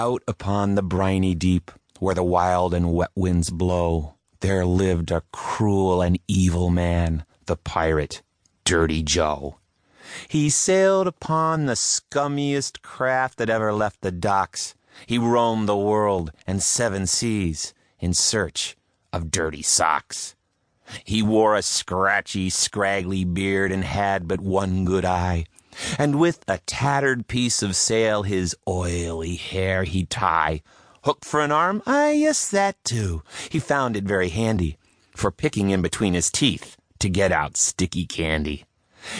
Out upon the briny deep, where the wild and wet winds blow, there lived a cruel and evil man, the pirate, Dirty Joe. He sailed upon the scummiest craft that ever left the docks. He roamed the world and seven seas in search of dirty socks. He wore a scratchy, scraggly beard and had but one good eye. And with a tattered piece of sail his oily hair he'd tie. Hook for an arm? Ah, yes, that too. He found it very handy for picking in between his teeth to get out sticky candy.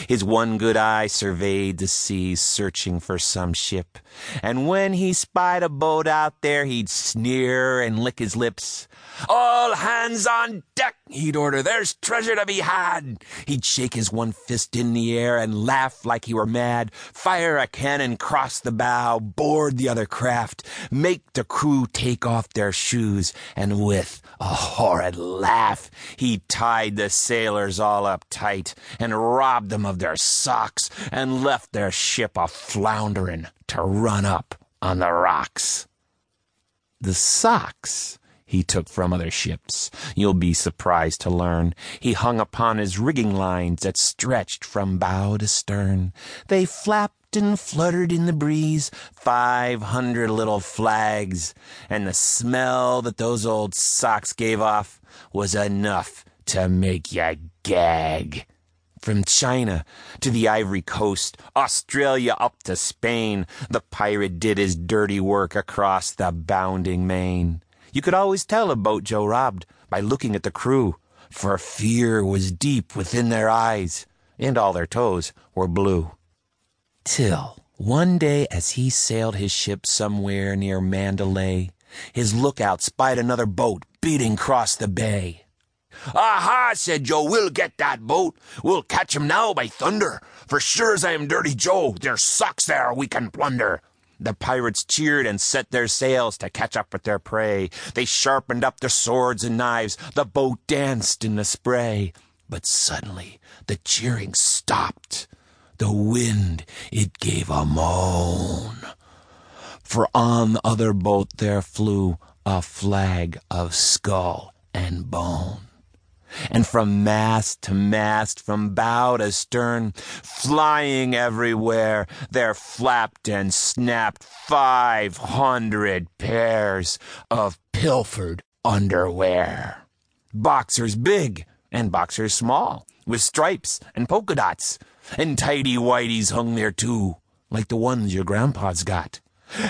His one good eye surveyed the seas, searching for some ship. And when he spied a boat out there, he'd sneer and lick his lips. All hands on deck, he'd order. There's treasure to be had. He'd shake his one fist in the air and laugh like he were mad. Fire a cannon, cross the bow, board the other craft, make the crew take off their shoes, and with a horrid laugh, he tied the sailors all up tight and robbed them of their socks and left their ship a floundering to run up on the rocks. The socks he took from other ships, you'll be surprised to learn. He hung upon his rigging lines that stretched from bow to stern. They flapped and fluttered in the breeze, five hundred little flags, and the smell that those old socks gave off was enough to make you gag. From China to the Ivory Coast, Australia up to Spain, the pirate did his dirty work across the bounding main. You could always tell a boat Joe robbed by looking at the crew, for fear was deep within their eyes, and all their toes were blue. Till one day, as he sailed his ship somewhere near Mandalay, his lookout spied another boat beating across the bay. Aha, said Joe, we'll get that boat. We'll catch him now by thunder. For sure as I am Dirty Joe, there's socks there we can plunder. The pirates cheered and set their sails to catch up with their prey. They sharpened up their swords and knives. The boat danced in the spray. But suddenly the cheering stopped. The wind, it gave a moan. For on the other boat there flew a flag of skull and bone and from mast to mast, from bow to stern, flying everywhere, there flapped and snapped five hundred pairs of pilfered underwear. Boxers big and boxers small, with stripes and polka dots, and tidy whities hung there too, like the ones your grandpa's got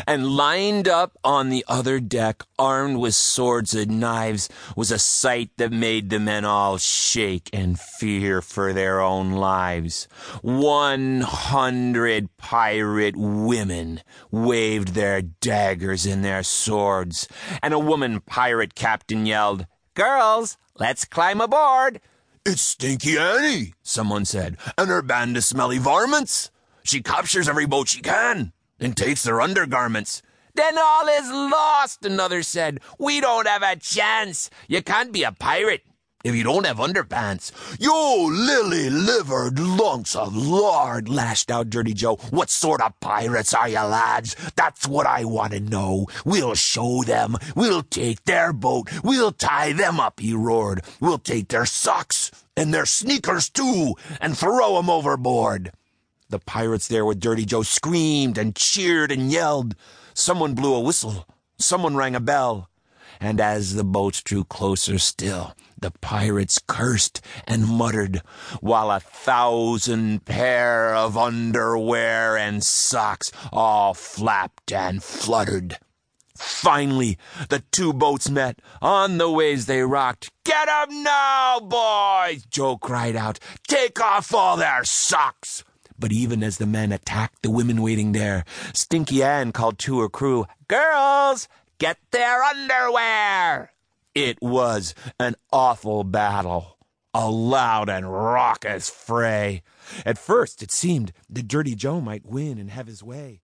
and lined up on the other deck, armed with swords and knives, was a sight that made the men all shake and fear for their own lives. One hundred pirate women waved their daggers and their swords, and a woman pirate captain yelled, Girls, let's climb aboard. It's Stinky Annie, someone said, and her band of smelly varmints. She captures every boat she can and takes their undergarments. Then all is lost, another said. We don't have a chance. You can't be a pirate if you don't have underpants. You lily livered lunks of lard, lashed out Dirty Joe. What sort of pirates are you, lads? That's what I want to know. We'll show them. We'll take their boat. We'll tie them up, he roared. We'll take their socks and their sneakers too and throw 'em overboard. The pirates there with Dirty Joe screamed and cheered and yelled. Someone blew a whistle. Someone rang a bell. And as the boats drew closer still, the pirates cursed and muttered, while a thousand pair of underwear and socks all flapped and fluttered. Finally, the two boats met. On the waves they rocked. Get 'em now, boys! Joe cried out. Take off all their socks! But even as the men attacked the women waiting there, Stinky Ann called to her crew, Girls, get their underwear! It was an awful battle, a loud and raucous fray. At first it seemed that Dirty Joe might win and have his way.